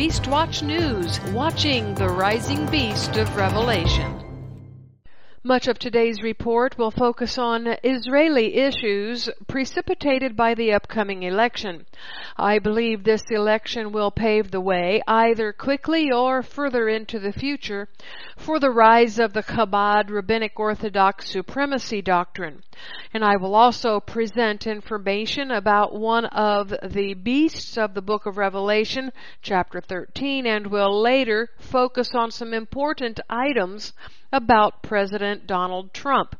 Beastwatch News, watching the rising beast of Revelation. Much of today's report will focus on Israeli issues precipitated by the upcoming election. I believe this election will pave the way, either quickly or further into the future, for the rise of the Chabad Rabbinic Orthodox supremacy doctrine. And I will also present information about one of the beasts of the book of Revelation, chapter 13, and will later focus on some important items about President Donald Trump.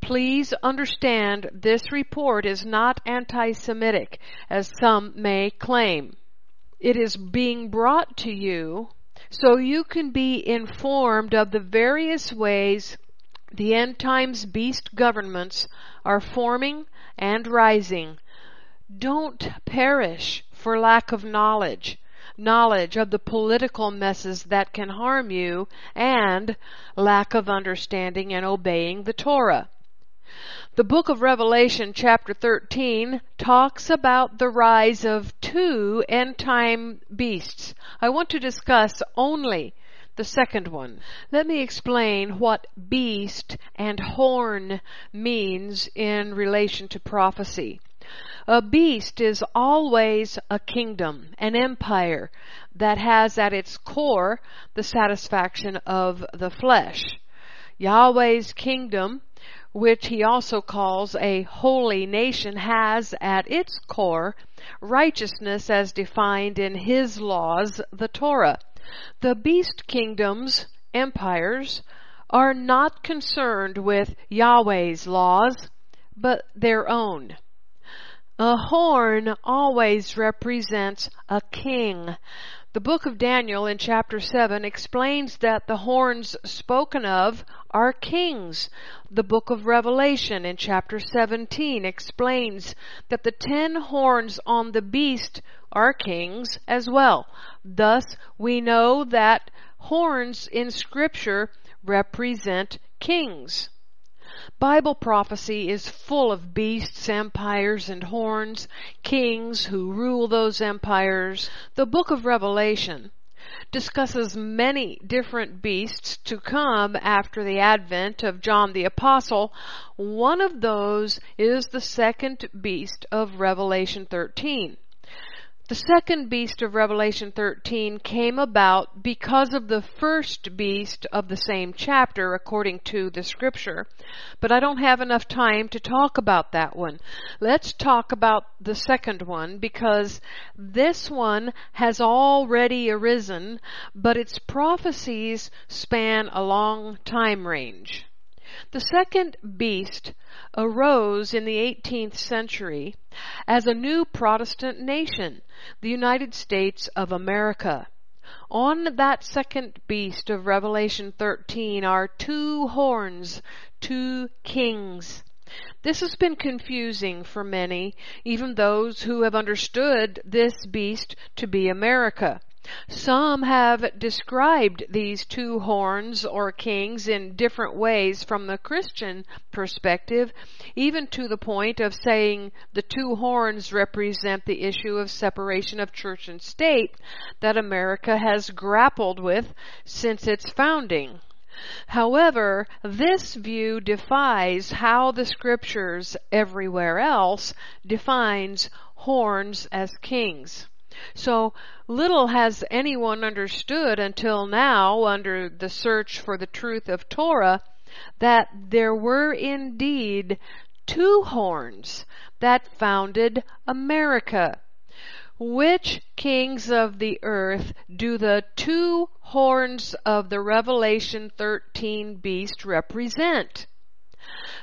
Please understand this report is not anti-Semitic, as some may claim. It is being brought to you so you can be informed of the various ways the end times beast governments are forming and rising. Don't perish for lack of knowledge knowledge of the political messes that can harm you, and lack of understanding and obeying the Torah. The book of Revelation, chapter 13, talks about the rise of two end time beasts. I want to discuss only the second one. Let me explain what beast and horn means in relation to prophecy. A beast is always a kingdom, an empire that has at its core the satisfaction of the flesh. Yahweh's kingdom, which he also calls a holy nation, has at its core righteousness as defined in his laws, the Torah. The beast kingdoms, empires, are not concerned with Yahweh's laws, but their own. A horn always represents a king. The book of Daniel in chapter 7 explains that the horns spoken of are kings. The book of Revelation in chapter 17 explains that the ten horns on the beast are kings as well. Thus, we know that horns in scripture represent kings. Bible prophecy is full of beasts, empires, and horns, kings who rule those empires. The book of Revelation discusses many different beasts to come after the advent of John the Apostle. One of those is the second beast of Revelation 13. The second beast of Revelation 13 came about because of the first beast of the same chapter, according to the scripture. But I don't have enough time to talk about that one. Let's talk about the second one because this one has already arisen, but its prophecies span a long time range. The second beast arose in the 18th century as a new Protestant nation, the United States of America. On that second beast of Revelation 13 are two horns, two kings. This has been confusing for many, even those who have understood this beast to be America. Some have described these two horns or kings in different ways from the Christian perspective, even to the point of saying the two horns represent the issue of separation of church and state that America has grappled with since its founding. However, this view defies how the scriptures everywhere else defines horns as kings. So little has anyone understood until now under the search for the truth of Torah that there were indeed two horns that founded America. Which kings of the earth do the two horns of the Revelation 13 beast represent?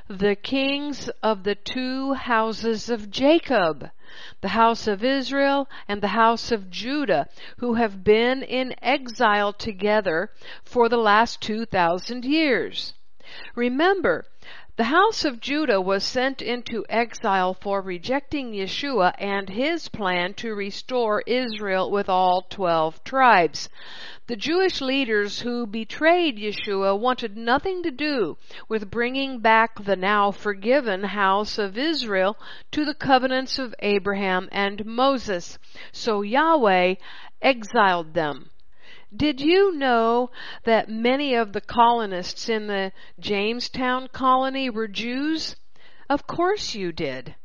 The kings of the two houses of Jacob the house of Israel and the house of Judah, who have been in exile together for the last 2,000 years. Remember, The house of Judah was sent into exile for rejecting Yeshua and his plan to restore Israel with all twelve tribes. The Jewish leaders who betrayed Yeshua wanted nothing to do with bringing back the now forgiven house of Israel to the covenants of Abraham and Moses. So Yahweh exiled them. Did you know that many of the colonists in the Jamestown colony were Jews? Of course you did.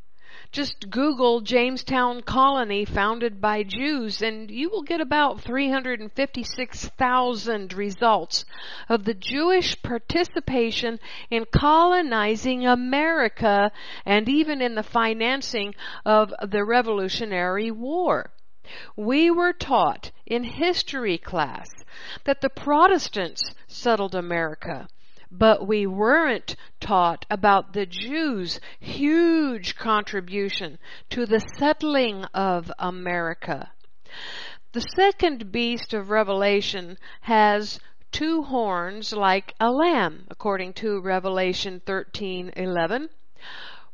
Just Google Jamestown Colony founded by Jews and you will get about 356,000 results of the Jewish participation in colonizing America and even in the financing of the Revolutionary War. We were taught in history class that the Protestants settled America, but we weren't taught about the Jews' huge contribution to the settling of America. The second beast of Revelation has two horns like a lamb, according to Revelation 13:11.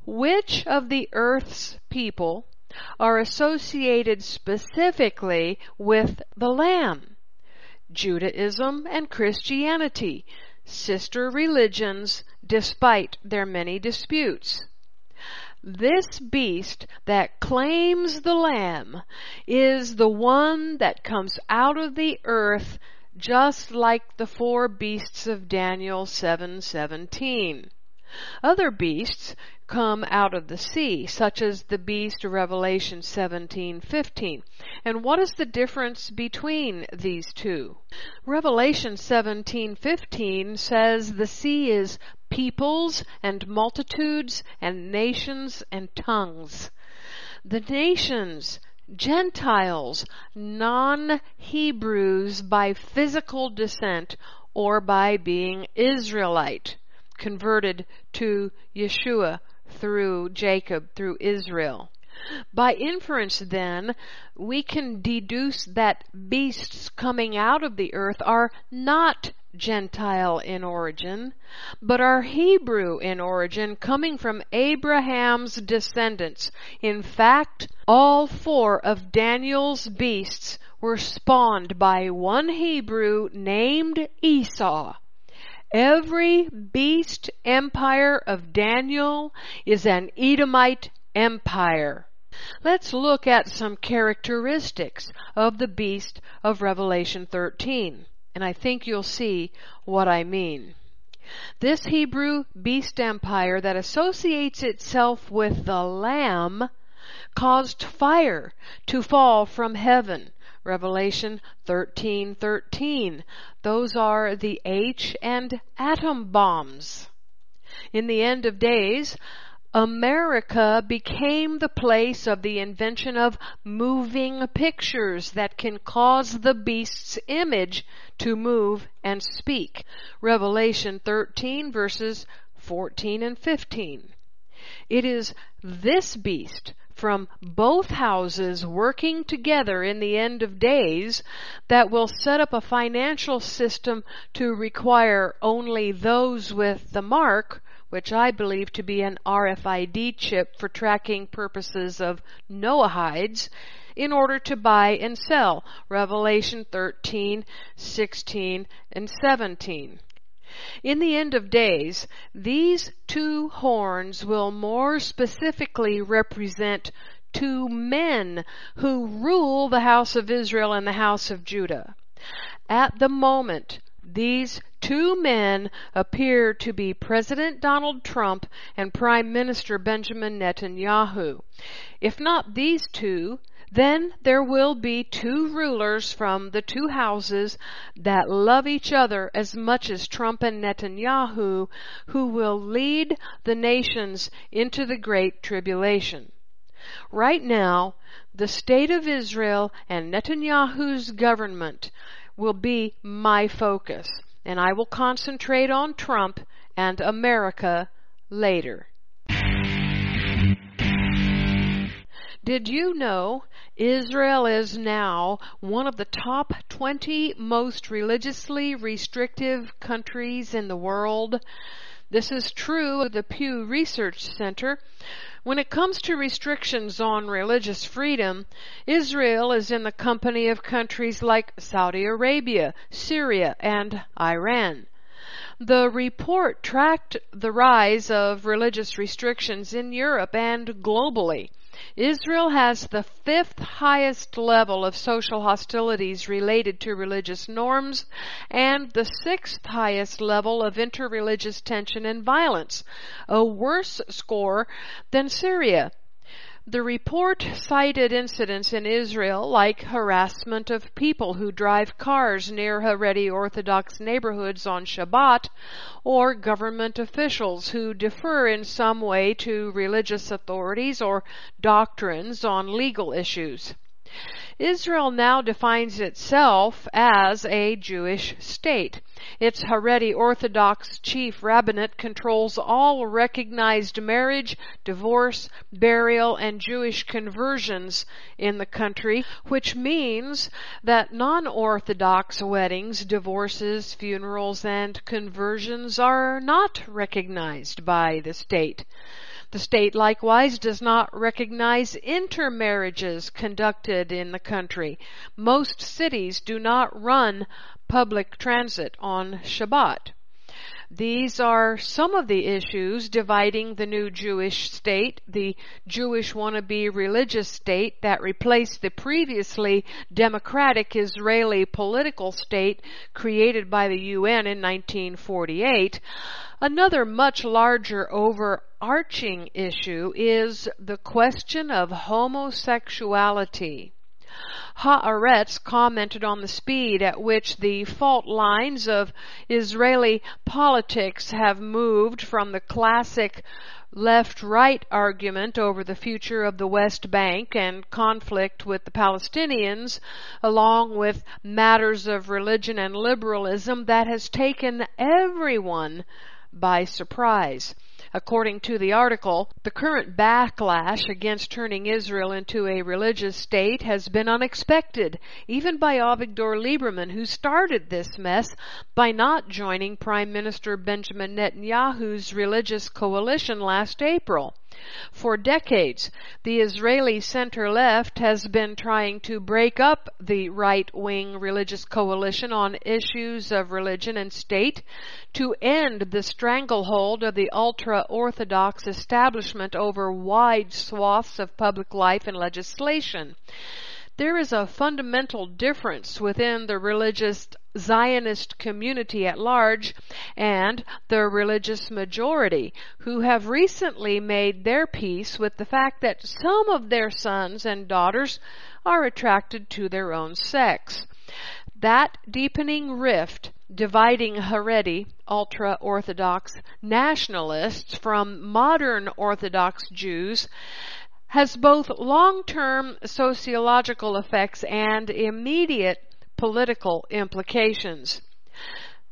Which of the earth's people are associated specifically with the Lamb. Judaism and Christianity, sister religions despite their many disputes. This beast that claims the Lamb is the one that comes out of the earth just like the four beasts of Daniel 7:17. Other beasts come out of the sea, such as the beast of Revelation 17:15. And what is the difference between these two? Revelation 17:15 says the sea is peoples and multitudes and nations and tongues. The nations Gentiles, non-Hebrews by physical descent or by being Israelite, converted to Yeshua through Jacob, through Israel. By inference, then, we can deduce that beasts coming out of the earth are not Gentile in origin, but are Hebrew in origin, coming from Abraham's descendants. In fact, all four of Daniel's beasts were spawned by one Hebrew named Esau. Every beast empire of Daniel is an Edomite empire. Let's look at some characteristics of the beast of Revelation 13, and I think you'll see what I mean. This Hebrew beast empire that associates itself with the Lamb caused fire to fall from heaven Revelation 13:13. Those are the H and atom bombs. In the end of days, America became the place of the invention of moving pictures that can cause the beast's image to move and speak. Revelation 13 verses 14 and 15. It is this beast from both houses working together in the end of days that will set up a financial system to require only those with the mark which I believe to be an RFID chip for tracking purposes of Noahides, in order to buy and sell. Revelation 13, 16, and 17. In the end of days, these two horns will more specifically represent two men who rule the house of Israel and the house of Judah. At the moment, these two men appear to be President Donald Trump and Prime Minister Benjamin Netanyahu. If not these two, then there will be two rulers from the two houses that love each other as much as Trump and Netanyahu who will lead the nations into the great tribulation. Right now, the state of Israel and Netanyahu's government will be my focus, and I will concentrate on Trump and America later. Did you know Israel is now one of the top 20 most religiously restrictive countries in the world? This is true of the Pew Research Center. When it comes to restrictions on religious freedom, Israel is in the company of countries like Saudi Arabia, Syria, and Iran. The report tracked the rise of religious restrictions in Europe and globally. Israel has the fifth highest level of social hostilities related to religious norms and the sixth highest level of interreligious tension and violence, a worse score than Syria. The report cited incidents in Israel like harassment of people who drive cars near Haredi Orthodox neighborhoods on Shabbat, or government officials who defer in some way to religious authorities or doctrines on legal issues. Israel now defines itself as a Jewish state. Its Haredi Orthodox chief rabbinate controls all recognized marriage, divorce, burial, and Jewish conversions in the country, which means that non-Orthodox weddings, divorces, funerals, and conversions are not recognized by the state. The state likewise does not recognize intermarriages conducted in the country. Most cities do not run public transit on Shabbat. These are some of the issues dividing the new Jewish state, the Jewish wannabe religious state that replaced the previously democratic Israeli political state created by the UN in 1948. Another much larger overarching issue is the question of homosexuality. Haaretz commented on the speed at which the fault lines of Israeli politics have moved from the classic left-right argument over the future of the West Bank and conflict with the Palestinians, along with matters of religion and liberalism that has taken everyone by surprise. According to the article, the current backlash against turning Israel into a religious state has been unexpected, even by Avigdor Lieberman, who started this mess by not joining Prime Minister Benjamin Netanyahu's religious coalition last April. For decades, the Israeli center left has been trying to break up the right wing religious coalition on issues of religion and state to end the stranglehold of the ultra orthodox establishment over wide swaths of public life and legislation. There is a fundamental difference within the religious Zionist community at large and the religious majority who have recently made their peace with the fact that some of their sons and daughters are attracted to their own sex. That deepening rift dividing Haredi, ultra Orthodox nationalists from modern Orthodox Jews has both long-term sociological effects and immediate political implications.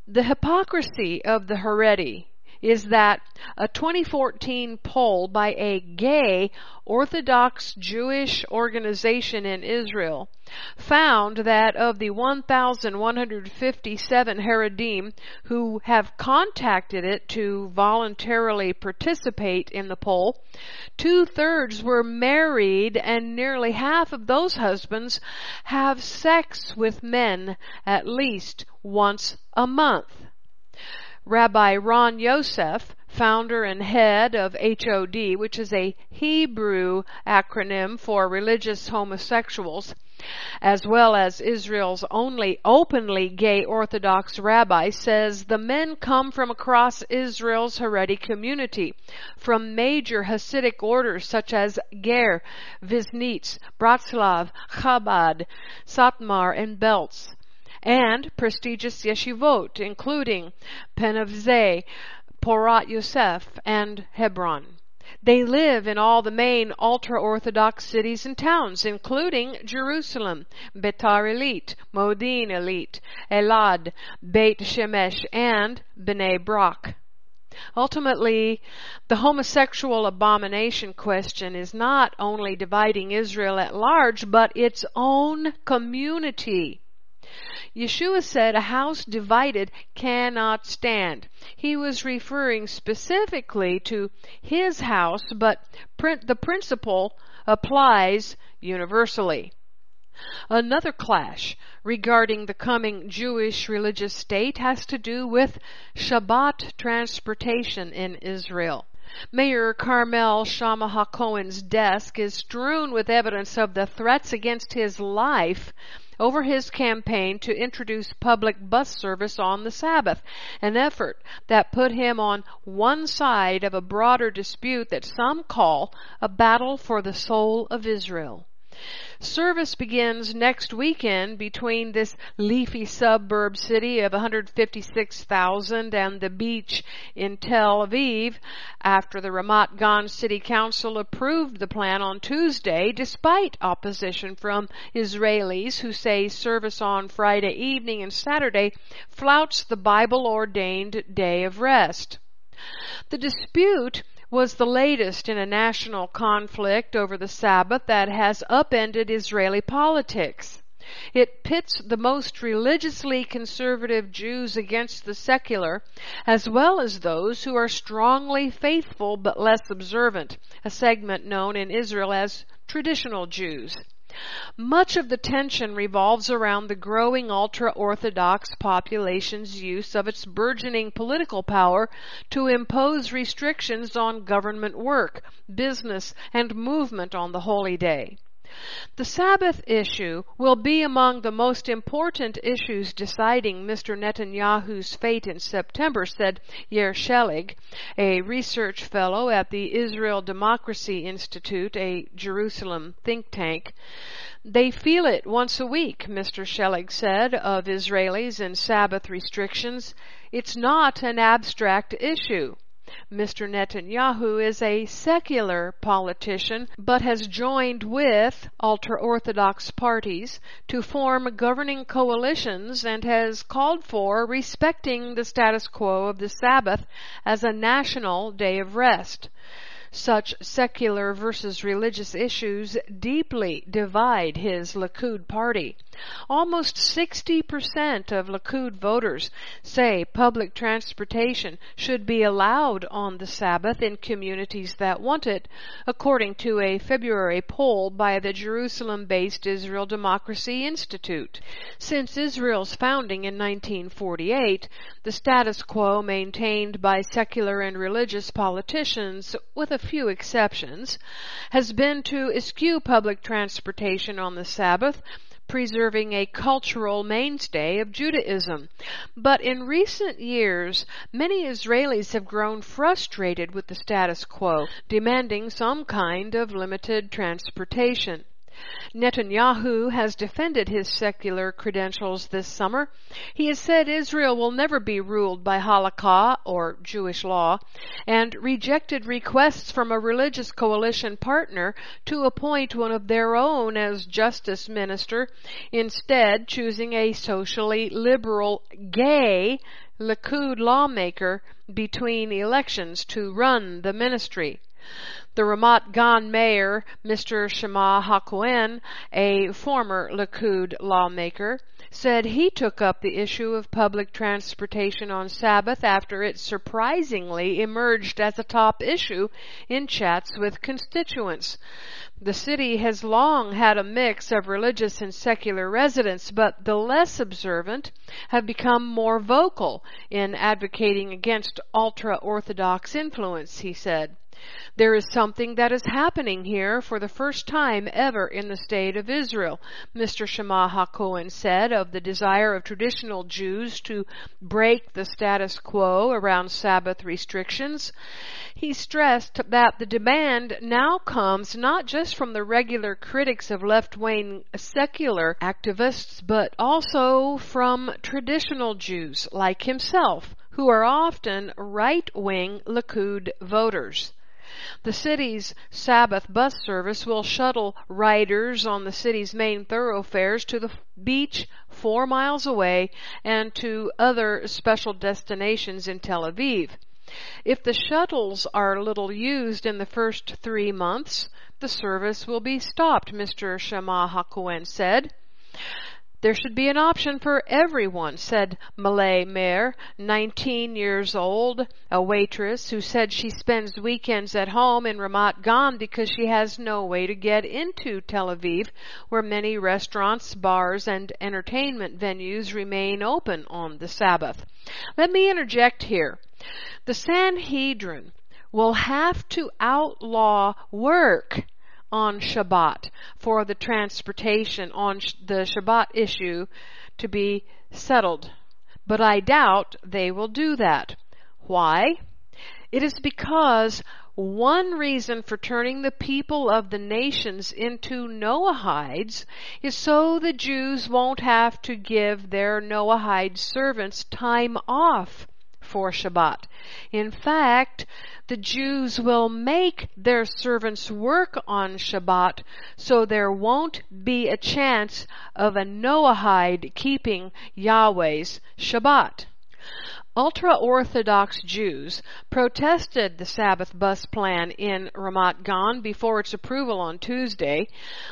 The hypocrisy of the Haredi is that a 2014 poll by a gay Orthodox Jewish organization in Israel found that of the 1,157 Haredim who have contacted it to voluntarily participate in the poll, two thirds were married and nearly half of those husbands have sex with men at least once a month. Rabbi Ron Yosef, founder and head of HOD, which is a Hebrew acronym for religious homosexuals, as well as Israel's only openly gay Orthodox rabbi, says the men come from across Israel's Haredi community, from major Hasidic orders such as Ger, Viznitz, Bratslav, Chabad, Satmar, and Belz and prestigious yeshivot, including Ponevezh, Porat Yosef, and Hebron. They live in all the main ultra-Orthodox cities and towns, including Jerusalem, Beitar Illit, Modi'in Illit, Elad, Beit Shemesh, and Bnei Brak. Ultimately, the homosexual abomination question is not only dividing Israel at large, but its own community. Yeshua said a house divided cannot stand. He was referring specifically to his house, but the principle applies universally. Another clash regarding the coming Jewish religious state has to do with Shabbat transportation in Israel. Mayor Carmel Shama HaCohen's desk is strewn with evidence of the threats against his life over his campaign to introduce public bus service on the Sabbath, an effort that put him on one side of a broader dispute that some call a battle for the soul of Israel. Service begins next weekend between this leafy suburb city of 156,000 and the beach in Tel Aviv after the Ramat Gan City Council approved the plan on Tuesday despite opposition from Israelis who say service on Friday evening and Saturday flouts the Bible ordained day of rest. The dispute was the latest in a national conflict over the Sabbath that has upended Israeli politics. It pits the most religiously conservative Jews against the secular, as well as those who are strongly faithful but less observant, a segment known in Israel as traditional Jews. Much of the tension revolves around the growing ultra-Orthodox population's use of its burgeoning political power to impose restrictions on government work, business, and movement on the holy day. The Sabbath issue will be among the most important issues deciding Mr. Netanyahu's fate in September, said Yair Sheleg, a research fellow at the Israel Democracy Institute, a Jerusalem think tank. They feel it once a week, Mr. Sheleg said of Israelis and Sabbath restrictions. It's not an abstract issue. Mr. Netanyahu is a secular politician, but has joined with ultra-Orthodox parties to form governing coalitions and has called for respecting the status quo of the Sabbath as a national day of rest. Such secular versus religious issues deeply divide his Likud party. Almost 60% of Likud voters say public transportation should be allowed on the Sabbath in communities that want it, according to a February poll by the Jerusalem-based Israel Democracy Institute. Since Israel's founding in 1948, the status quo maintained by secular and religious politicians, with a few exceptions, has been to eschew public transportation on the Sabbath preserving a cultural mainstay of Judaism. But in recent years, many Israelis have grown frustrated with the status quo, demanding some kind of limited transportation. Netanyahu has defended his secular credentials this summer. He has said Israel will never be ruled by halakha or Jewish law and rejected requests from a religious coalition partner to appoint one of their own as justice minister, instead choosing a socially liberal gay Likud lawmaker between elections to run the ministry. The Ramat Gan mayor, Mr. Shama HaKohen, a former Likud lawmaker, said he took up the issue of public transportation on Sabbath after it surprisingly emerged as a top issue in chats with constituents. The city has long had a mix of religious and secular residents, but the less observant have become more vocal in advocating against ultra-Orthodox influence, he said. There is something that is happening here for the first time ever in the state of Israel, Mr. Shama HaKohen said of the desire of traditional Jews to break the status quo around Sabbath restrictions. He stressed that the demand now comes not just from the regular critics of left-wing secular activists, but also from traditional Jews like himself, who are often right-wing Likud voters. The city's Sabbath bus service will shuttle riders on the city's main thoroughfares to the beach four miles away and to other special destinations in Tel Aviv. If the shuttles are little used in the first three months, the service will be stopped, Mr. Shama HaKohen said. There should be an option for everyone, said Malay Mare, 19 years old, a waitress who said she spends weekends at home in Ramat Gan because she has no way to get into Tel Aviv, where many restaurants, bars, and entertainment venues remain open on the Sabbath. Let me interject here. The Sanhedrin will have to outlaw work on Shabbat for the transportation on the Shabbat issue to be settled. But I doubt they will do that. Why? It is because one reason for turning the people of the nations into Noahides is so the Jews won't have to give their Noahide servants time off for Shabbat. In fact, the Jews will make their servants work on Shabbat so there won't be a chance of a Noahide keeping Yahweh's Shabbat. Ultra-Orthodox Jews protested the Sabbath bus plan in Ramat Gan before its approval on Tuesday.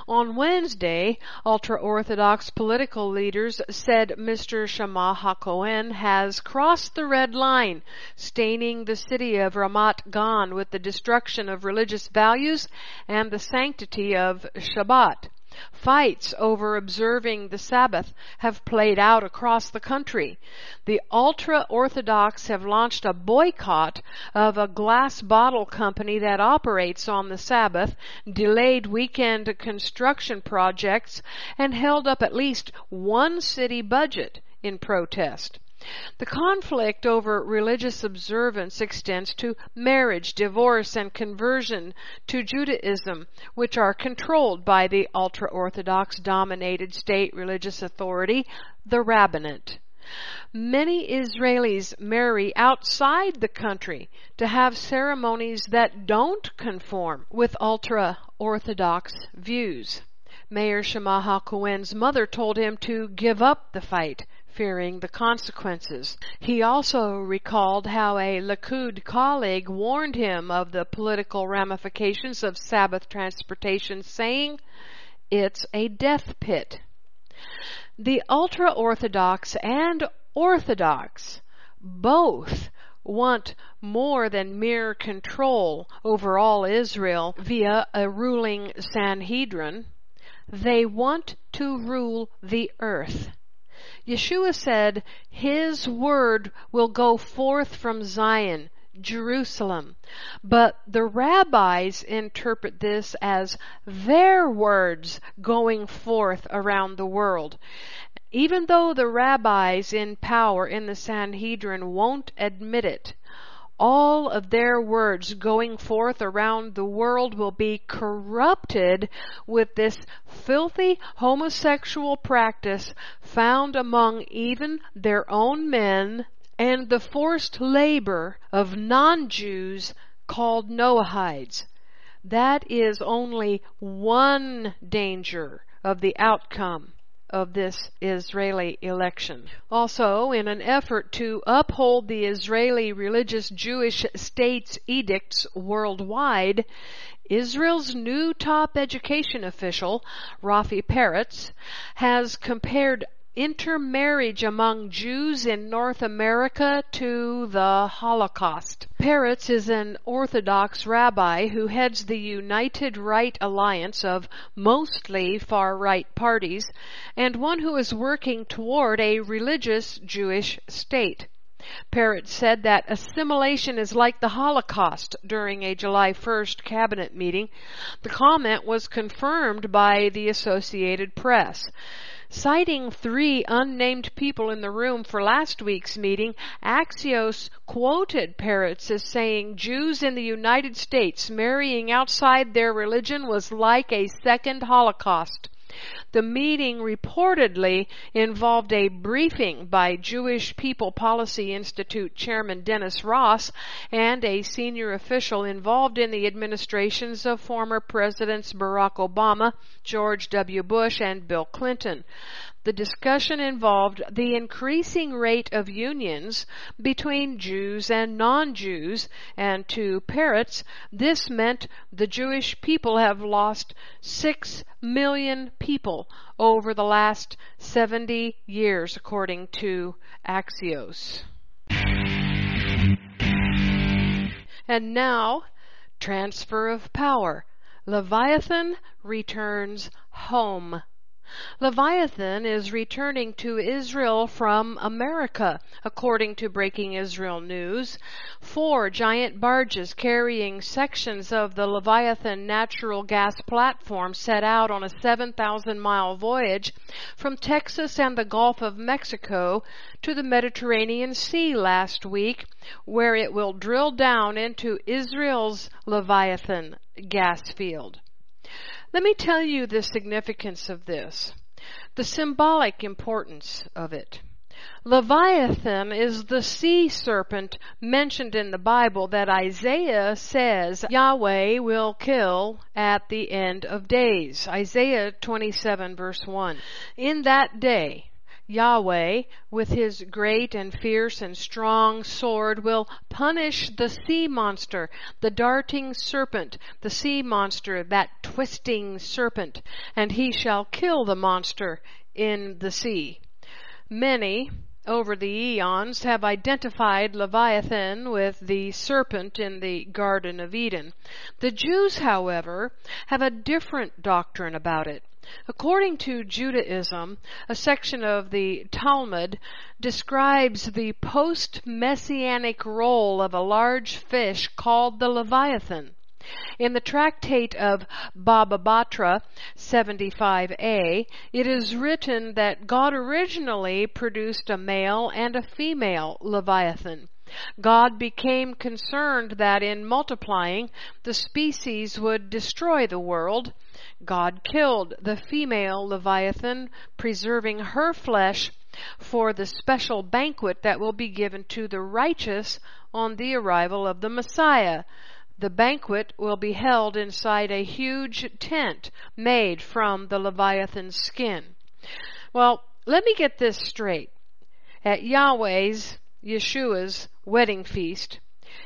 On Wednesday, ultra-Orthodox political leaders said Mr. Shama HaKohen has crossed the red line, staining the city of Ramat Gan with the destruction of religious values and the sanctity of Shabbat. Fights over observing the Sabbath have played out across the country. The ultra Orthodox have launched a boycott of a glass bottle company that operates on the Sabbath, delayed weekend construction projects, and held up at least one city budget in protest. The conflict over religious observance extends to marriage, divorce, and conversion to Judaism, which are controlled by the ultra Orthodox dominated state religious authority, the rabbinate. Many Israelis marry outside the country to have ceremonies that don't conform with ultra Orthodox views. Mayor Shama HaKohen's mother told him to give up the fight fearing the consequences. He also recalled how a Likud colleague warned him of the political ramifications of Sabbath transportation, saying, It's a death pit. The ultra Orthodox and Orthodox both want more than mere control over all Israel via a ruling Sanhedrin. They want to rule the earth. Yeshua said, His word will go forth from Zion, Jerusalem. But the rabbis interpret this as their words going forth around the world. Even though the rabbis in power in the Sanhedrin won't admit it, all of their words going forth around the world will be corrupted with this filthy homosexual practice found among even their own men and the forced labor of non-Jews called Noahides. That is only one danger of the outcome of this Israeli election. Also, in an effort to uphold the Israeli religious Jewish state's edicts worldwide, Israel's new top education official, Rafi Peretz, has compared intermarriage among Jews in North America to the Holocaust. Peretz is an Orthodox rabbi who heads the United Right Alliance of mostly far right parties and one who is working toward a religious Jewish state. Peretz said that assimilation is like the Holocaust during a July 1st cabinet meeting. The comment was confirmed by the Associated Press. Citing three unnamed people in the room for last week's meeting, Axios quoted Peretz as saying Jews in the United States marrying outside their religion was like a second Holocaust. The meeting reportedly involved a briefing by Jewish People Policy Institute Chairman Dennis Ross and a senior official involved in the administrations of former Presidents Barack Obama, George W. Bush, and Bill Clinton. The discussion involved the increasing rate of unions between Jews and non-Jews, and to Peretz, this meant the Jewish people have lost six million people over the last 70 years, according to Axios. And now, transfer of power. Leviathan returns home. Leviathan is returning to Israel from America, according to Breaking Israel News. Four giant barges carrying sections of the Leviathan natural gas platform set out on a 7,000 mile voyage from Texas and the Gulf of Mexico to the Mediterranean Sea last week, where it will drill down into Israel's Leviathan gas field. Let me tell you the significance of this, the symbolic importance of it. Leviathan is the sea serpent mentioned in the Bible that Isaiah says Yahweh will kill at the end of days. Isaiah 27 verse 1. In that day, Yahweh, with his great and fierce and strong sword, will punish the sea monster, the darting serpent, the sea monster, that twisting serpent, and he shall kill the monster in the sea. Many, over the eons, have identified Leviathan with the serpent in the Garden of Eden. The Jews, however, have a different doctrine about it. According to Judaism, a section of the Talmud describes the post-messianic role of a large fish called the Leviathan. In the tractate of Baba Batra 75a, it is written that God originally produced a male and a female Leviathan. God became concerned that in multiplying, the species would destroy the world. God killed the female Leviathan, preserving her flesh for the special banquet that will be given to the righteous on the arrival of the Messiah. The banquet will be held inside a huge tent made from the Leviathan's skin. Well, let me get this straight. At Yahweh's, Yeshua's wedding feast,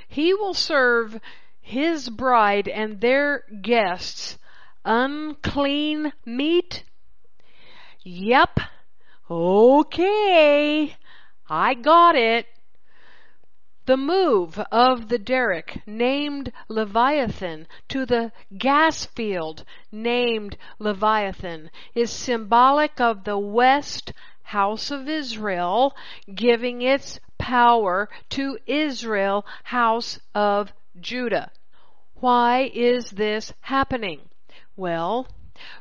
he will serve his bride and their guests unclean meat? Yep. Okay. I got it. The move of the derrick named Leviathan to the gas field named Leviathan is symbolic of the West house of Israel giving its power to Israel house of Judah. Why is this happening? Well,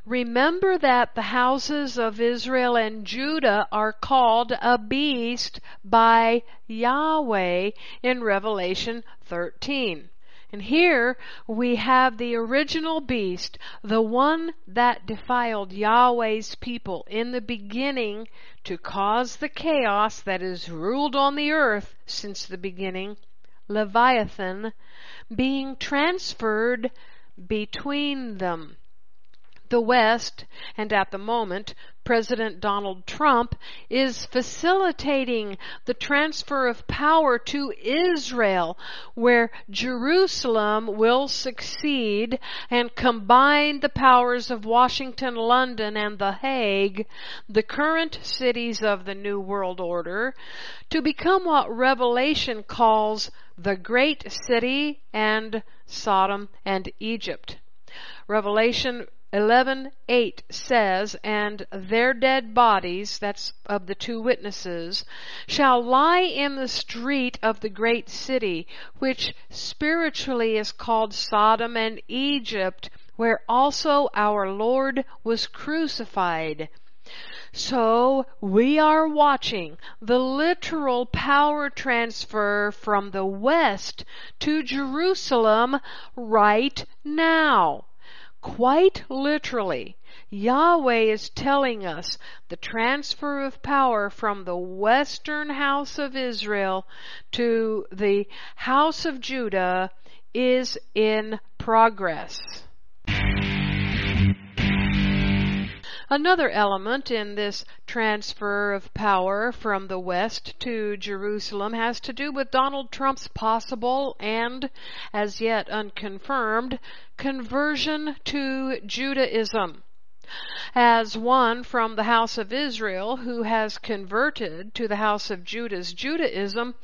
remember that the houses of Israel and Judah are called a beast by Yahweh in Revelation 13. And here we have the original beast, the one that defiled Yahweh's people in the beginning to cause the chaos that has ruled on the earth since the beginning, Leviathan, being transferred between them the West, and at the moment, President Donald Trump is facilitating the transfer of power to Israel, where Jerusalem will succeed and combine the powers of Washington, London, and The Hague, the current cities of the New World Order, to become what Revelation calls the great city and Sodom and Egypt. Revelation 11:8 says, "And their dead bodies, that's of the two witnesses, shall lie in the street of the great city, which spiritually is called Sodom and Egypt, where also our Lord was crucified." So we are watching the literal power transfer from the West to Jerusalem right now. Quite literally, Yahweh is telling us the transfer of power from the western house of Israel to the house of Judah is in progress. Another element in this transfer of power from the West to Jerusalem has to do with Donald Trump's possible and, as yet unconfirmed, conversion to Judaism. As one from the house of Israel who has converted to the house of Judah's Judaism,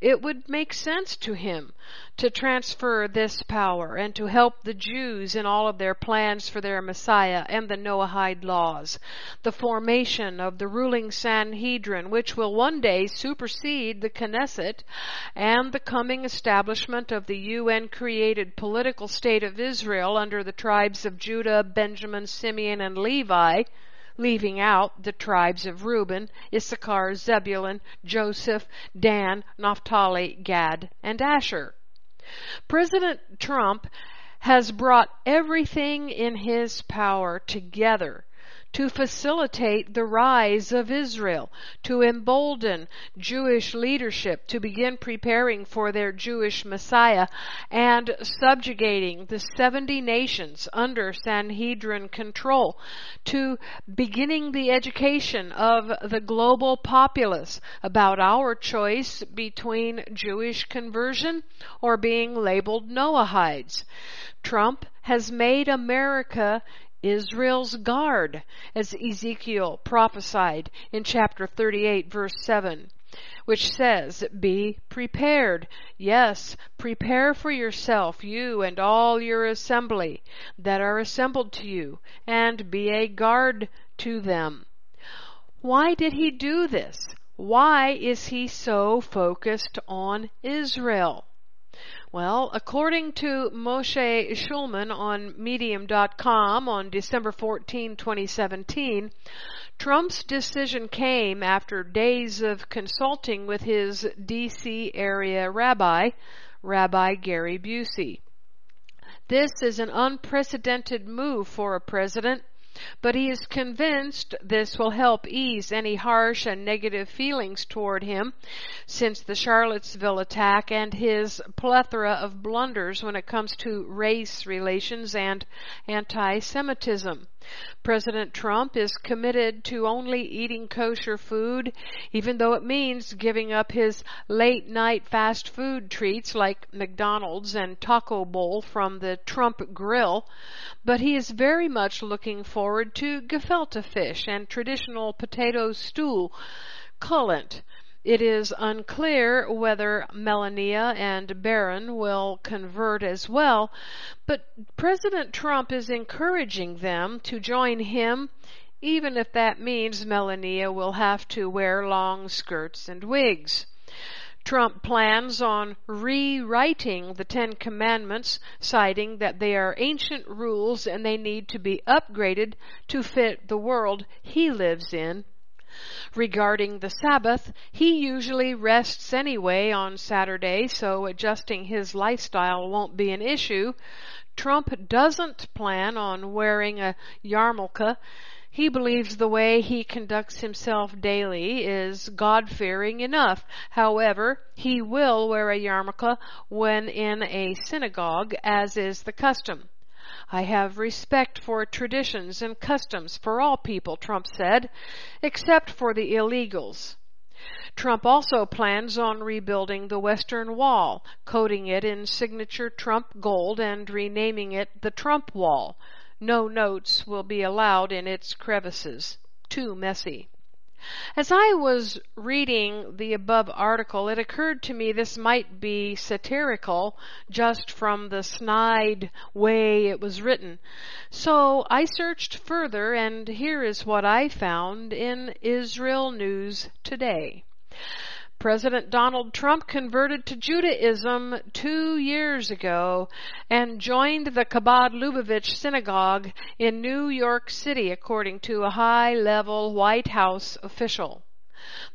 it would make sense to him to transfer this power and to help the Jews in all of their plans for their Messiah and the Noahide laws, the formation of the ruling Sanhedrin, which will one day supersede the Knesset, and the coming establishment of the UN created political state of Israel under the tribes of Judah, Benjamin, Simeon, and Levi, leaving out the tribes of Reuben, Issachar, Zebulun, Joseph, Dan, Naphtali, Gad, and Asher. President Trump has brought everything in his power together to facilitate the rise of Israel, to embolden Jewish leadership to begin preparing for their Jewish Messiah, and subjugating the 70 nations under Sanhedrin control, to beginning the education of the global populace about our choice between Jewish conversion or being labeled Noahides. Trump has made America Israel's guard, as Ezekiel prophesied in chapter 38 verse 7 which says, Be prepared. Yes, prepare for yourself, you and all your assembly that are assembled to you, and be a guard to them. Why did he do this? Why is he so focused on Israel? Well, according to Moshe Shulman on Medium.com on December 14, 2017, Trump's decision came after days of consulting with his D.C. area rabbi, Rabbi Gary Busey. This is an unprecedented move for a president but he is convinced this will help ease any harsh and negative feelings toward him since the Charlottesville attack and his plethora of blunders when it comes to race relations and anti-Semitism. President Trump is committed to only eating kosher food, even though it means giving up his late night fast food treats like McDonald's and Taco Bowl from the Trump Grill. But he is very much looking forward to gefilte fish and traditional potato stew, cholent, it is unclear whether Melania and Barron will convert as well, but President Trump is encouraging them to join him, even if that means Melania will have to wear long skirts and wigs. Trump plans on rewriting the Ten Commandments, citing that they are ancient rules and they need to be upgraded to fit the world he lives in Regarding the Sabbath, he usually rests anyway on Saturday, so adjusting his lifestyle won't be an issue. Trump doesn't plan on wearing a yarmulke. He believes the way he conducts himself daily is God fearing enough. However, he will wear a yarmulke when in a synagogue, as is the custom. I have respect for traditions and customs for all people, Trump said, except for the illegals. Trump also plans on rebuilding the Western Wall, coating it in signature Trump gold and renaming it the Trump Wall. No notes will be allowed in its crevices. Too messy. As I was reading the above article, it occurred to me this might be satirical just from the snide way it was written. So I searched further and here is what I found in Israel News Today. President Donald Trump converted to Judaism two years ago and joined the Chabad Lubavitch Synagogue in New York City, according to a high level White House official.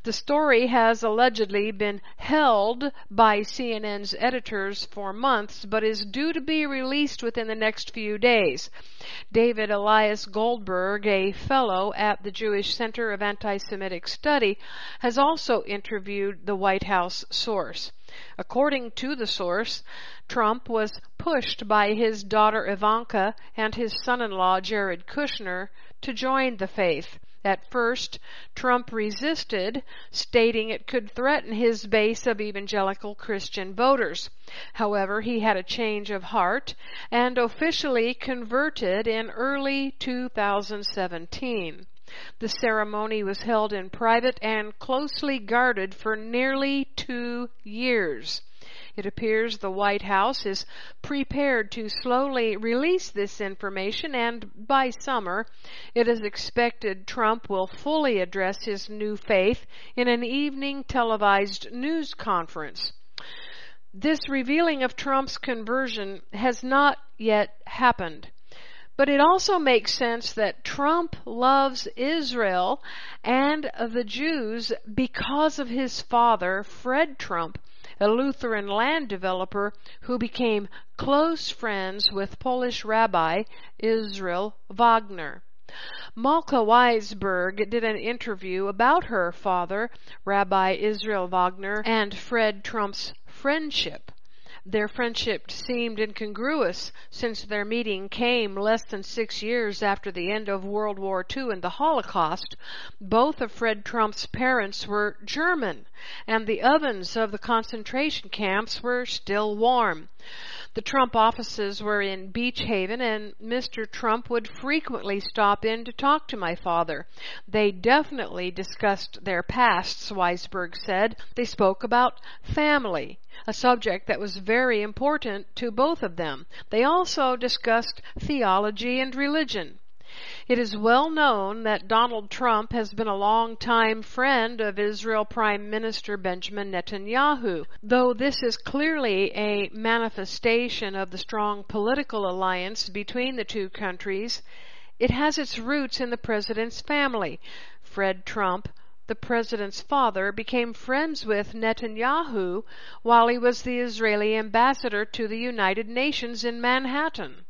The story has allegedly been held by CNN's editors for months, but is due to be released within the next few days. David Elias Goldberg, a fellow at the Jewish Center of Anti-Semitic Study, has also interviewed the White House source. According to the source, Trump was pushed by his daughter Ivanka and his son in law Jared Kushner to join the faith. At first, Trump resisted, stating it could threaten his base of evangelical Christian voters. However, he had a change of heart and officially converted in early 2017. The ceremony was held in private and closely guarded for nearly two years. It appears the White House is prepared to slowly release this information, and by summer, it is expected Trump will fully address his new faith in an evening televised news conference. This revealing of Trump's conversion has not yet happened. But it also makes sense that Trump loves Israel and the Jews because of his father, Fred Trump, a Lutheran land developer who became close friends with Polish rabbi Israel Wagner. Malka Weisberg did an interview about her father, Rabbi Israel Wagner, and Fred Trump's friendship. Their friendship seemed incongruous since their meeting came less than six years after the end of World War II and the Holocaust. Both of Fred Trump's parents were German, and the ovens of the concentration camps were still warm. The Trump offices were in Beach Haven, and Mr. Trump would frequently stop in to talk to my father. They definitely discussed their pasts, Weisberg said. They spoke about family, a subject that was very important to both of them. They also discussed theology and religion. It is well known that Donald Trump has been a long-time friend of Israel Prime Minister Benjamin Netanyahu, though this is clearly a manifestation of the strong political alliance between the two countries. It has its roots in the president's family. Fred Trump, the president's father, became friends with Netanyahu while he was the Israeli ambassador to the United Nations in Manhattan.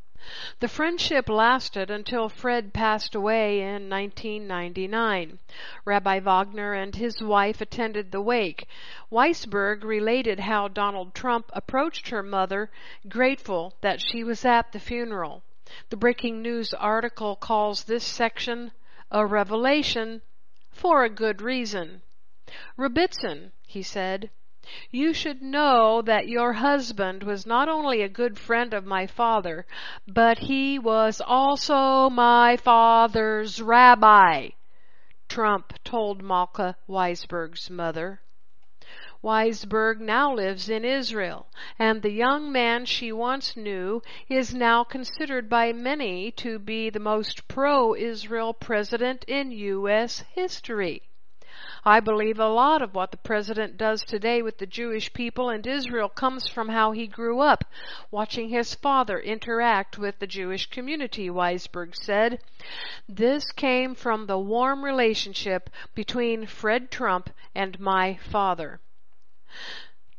The friendship lasted until Fred passed away in 1999. Rabbi Wagner and his wife attended the wake. Weisberg related how Donald Trump approached her mother, grateful that she was at the funeral. The breaking news article calls this section a revelation for a good reason. Rebbetzin, he said, you should know that your husband was not only a good friend of my father, but he was also my father's rabbi, Trump told Malka Weisberg's mother. Weisberg now lives in Israel, and the young man she once knew is now considered by many to be the most pro-Israel president in U.S. history. I believe a lot of what the president does today with the Jewish people and Israel comes from how he grew up, watching his father interact with the Jewish community, Weisberg said. This came from the warm relationship between Fred Trump and my father.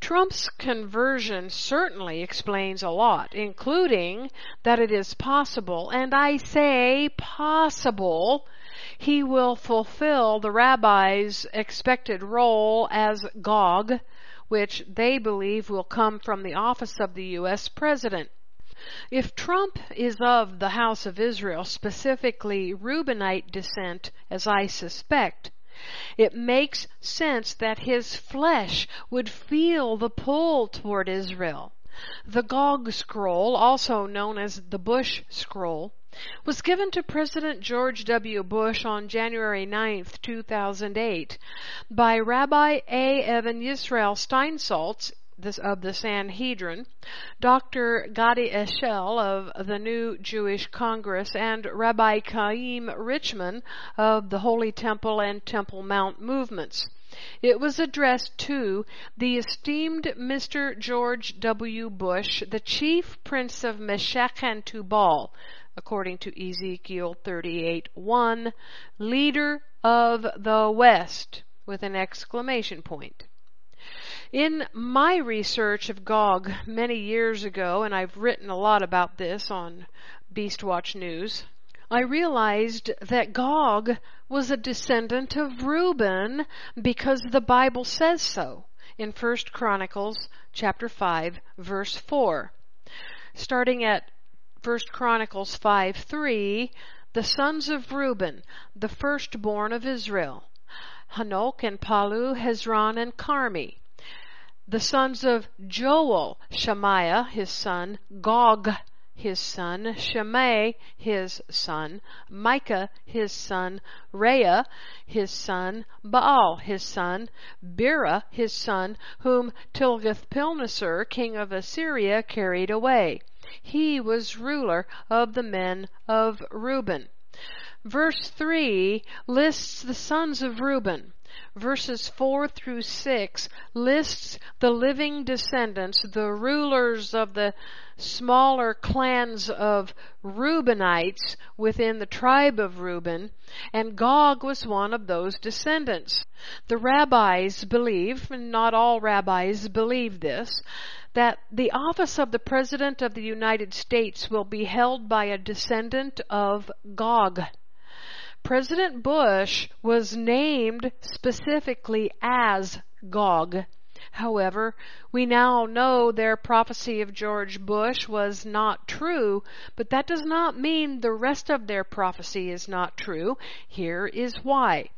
Trump's conversion certainly explains a lot, including that it is possible, and I say possible, he will fulfill the rabbi's expected role as Gog, which they believe will come from the office of the U.S. President. If Trump is of the House of Israel, specifically Reubenite descent, as I suspect, it makes sense that his flesh would feel the pull toward Israel. The Gog scroll, also known as the Bush scroll, was given to President George W. Bush on January 9, 2008 by Rabbi A. Even Yisrael Steinsaltz of the Sanhedrin, Dr. Gadi Eshel of the New Jewish Congress, and Rabbi Chaim Richman of the Holy Temple and Temple Mount movements. It was addressed to the esteemed Mr. George W. Bush, the chief prince of Meshech and Tubal, according to Ezekiel 38:1, leader of the West, with an exclamation point. In my research of Gog many years ago, and I've written a lot about this on Beastwatch News, I realized that Gog was a descendant of Reuben because the Bible says so. in 1 Chronicles chapter 5 verse 4. Starting at 1 Chronicles 5 3, the sons of Reuben, the firstborn of Israel, Hanok and Palu, Hezron and Carmi. The sons of Joel, Shemaiah, his son, Gog, his son, Shimei, his son, Micah, his son, Reah, his son, Baal, his son, Bera, his son, whom Tilgath-Pilneser, king of Assyria, carried away. He was ruler of the men of Reuben. Verse 3 lists the sons of Reuben verses 4 through 6 lists the living descendants, the rulers of the smaller clans of Reubenites within the tribe of Reuben, and Gog was one of those descendants. The rabbis believe, and not all rabbis believe this, that the office of the President of the United States will be held by a descendant of Gog. President Bush was named specifically as Gog. However, we now know their prophecy of George Bush was not true, but that does not mean the rest of their prophecy is not true. Here is why.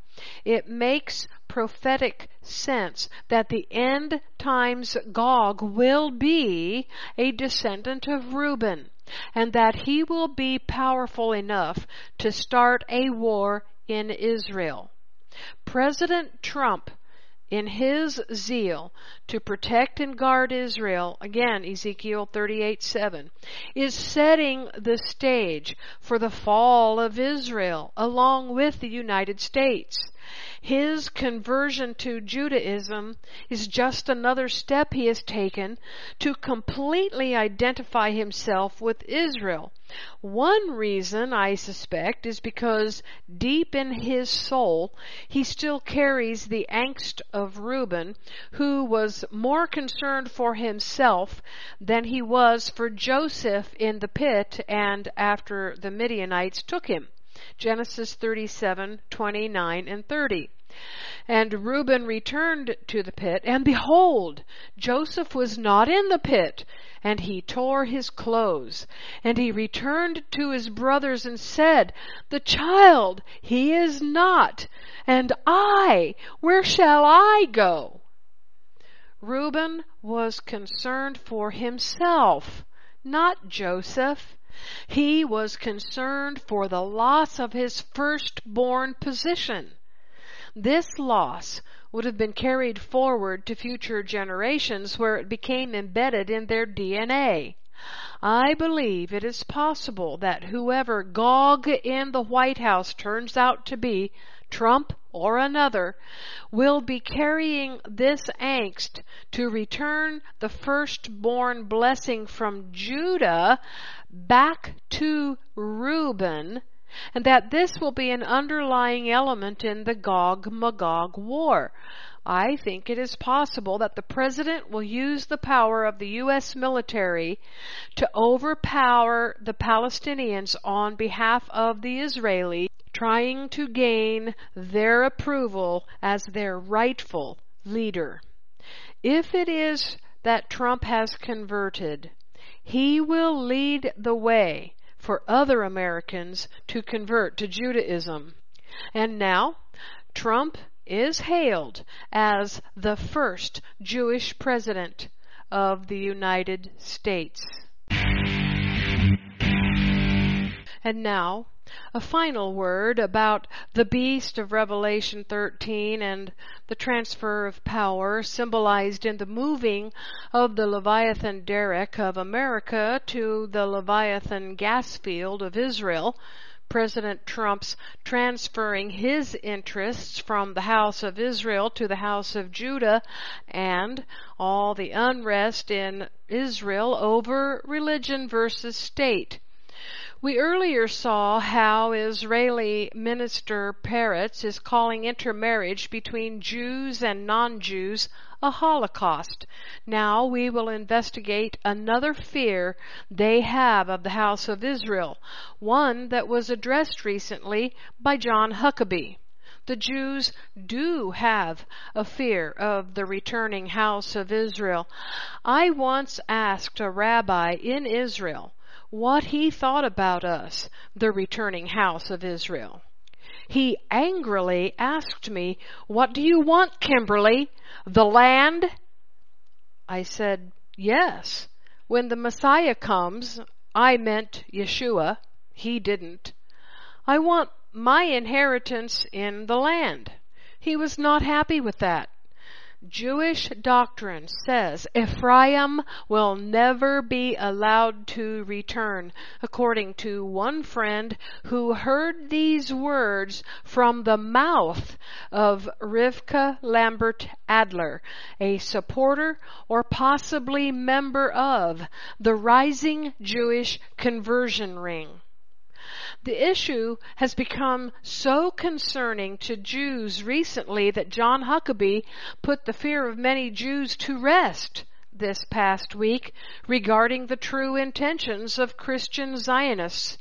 It makes prophetic sense that the end times Gog will be a descendant of Reuben and that he will be powerful enough to start a war in Israel. President Trump in his zeal to protect and guard Israel, again, Ezekiel 38 7, is setting the stage for the fall of Israel along with the United States. His conversion to Judaism is just another step he has taken to completely identify himself with Israel. One reason, I suspect, is because deep in his soul he still carries the angst of Reuben, who was more concerned for himself than he was for Joseph in the pit and after the Midianites took him. Genesis 37, 29 and 30. And Reuben returned to the pit, and behold, Joseph was not in the pit. And he tore his clothes. And he returned to his brothers and said, The child, he is not. And I, where shall I go? Reuben was concerned for himself, not Joseph. He was concerned for the loss of his firstborn position. This loss would have been carried forward to future generations where it became embedded in their DNA. I believe it is possible that whoever Gog in the White House turns out to be, Trump or another, will be carrying this angst to return the firstborn blessing from Judah back to Reuben, and that this will be an underlying element in the Gog Magog war. I think it is possible that the president will use the power of the U.S. military to overpower the Palestinians on behalf of the Israelis, trying to gain their approval as their rightful leader. If it is that Trump has converted, he will lead the way for other Americans to convert to Judaism. And now, Trump is hailed as the first Jewish president of the United States. And now, a final word about the beast of Revelation 13 and the transfer of power symbolized in the moving of the Leviathan derrick of America to the Leviathan gas field of Israel. President Trump's transferring his interests from the House of Israel to the House of Judah and all the unrest in Israel over religion versus state. We earlier saw how Israeli Minister Peretz is calling intermarriage between Jews and non-Jews a holocaust. Now we will investigate another fear they have of the house of Israel, one that was addressed recently by John Huckabee. The Jews do have a fear of the returning house of Israel. I once asked a rabbi in Israel what he thought about us, the returning house of Israel. He angrily asked me, What do you want, Kimberly? The land? I said, Yes. When the Messiah comes, I meant Yeshua. He didn't. I want my inheritance in the land. He was not happy with that. Jewish doctrine says Ephraim will never be allowed to return, according to one friend who heard these words from the mouth of Rivka Lambert Adler, a supporter or possibly member of the Rising Jewish Conversion Ring. The issue has become so concerning to Jews recently that John Huckabee put the fear of many Jews to rest this past week regarding the true intentions of Christian Zionists.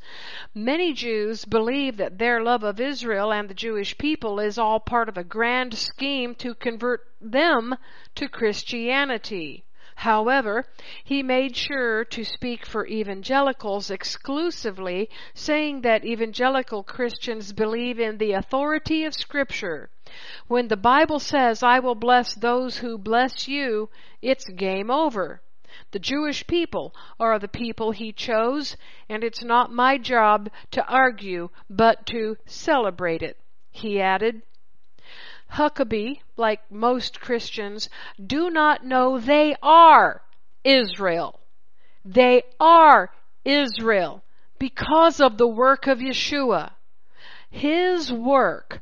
Many Jews believe that their love of Israel and the Jewish people is all part of a grand scheme to convert them to Christianity. However, he made sure to speak for evangelicals exclusively, saying that evangelical Christians believe in the authority of Scripture. When the Bible says, I will bless those who bless you, it's game over. The Jewish people are the people he chose, and it's not my job to argue, but to celebrate it. He added, Huckabee, like most Christians, do not know they are Israel. They are Israel because of the work of Yeshua. His work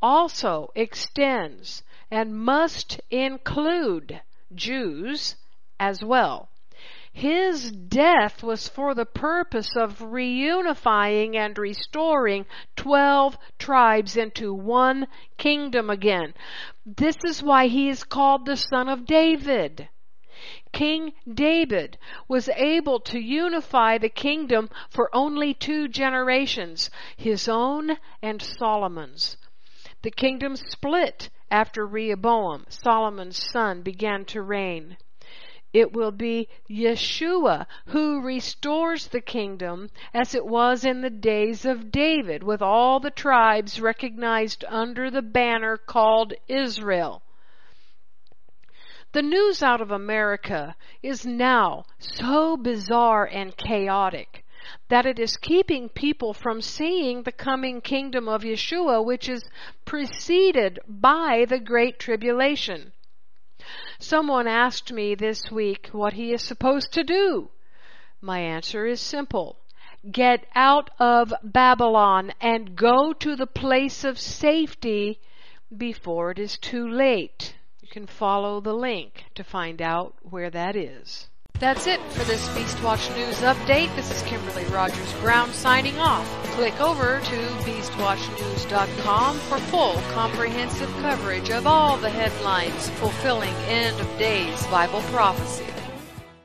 also extends and must include Jews as well. His death was for the purpose of reunifying and restoring 12 tribes into one kingdom again. This is why he is called the son of David. King David was able to unify the kingdom for only two generations, his own and Solomon's. The kingdom split after Rehoboam, Solomon's son, began to reign. It will be Yeshua who restores the kingdom as it was in the days of David, with all the tribes recognized under the banner called Israel. The news out of America is now so bizarre and chaotic that it is keeping people from seeing the coming kingdom of Yeshua, which is preceded by the Great Tribulation. Someone asked me this week what he is supposed to do. My answer is simple. Get out of Babylon and go to the place of safety before it is too late. You can follow the link to find out where that is. That's it for this Beastwatch News update. This is Kimberly Rogers Brown signing off. Click over to BeastWatchNews.com for full comprehensive coverage of all the headlines fulfilling end of days Bible prophecy.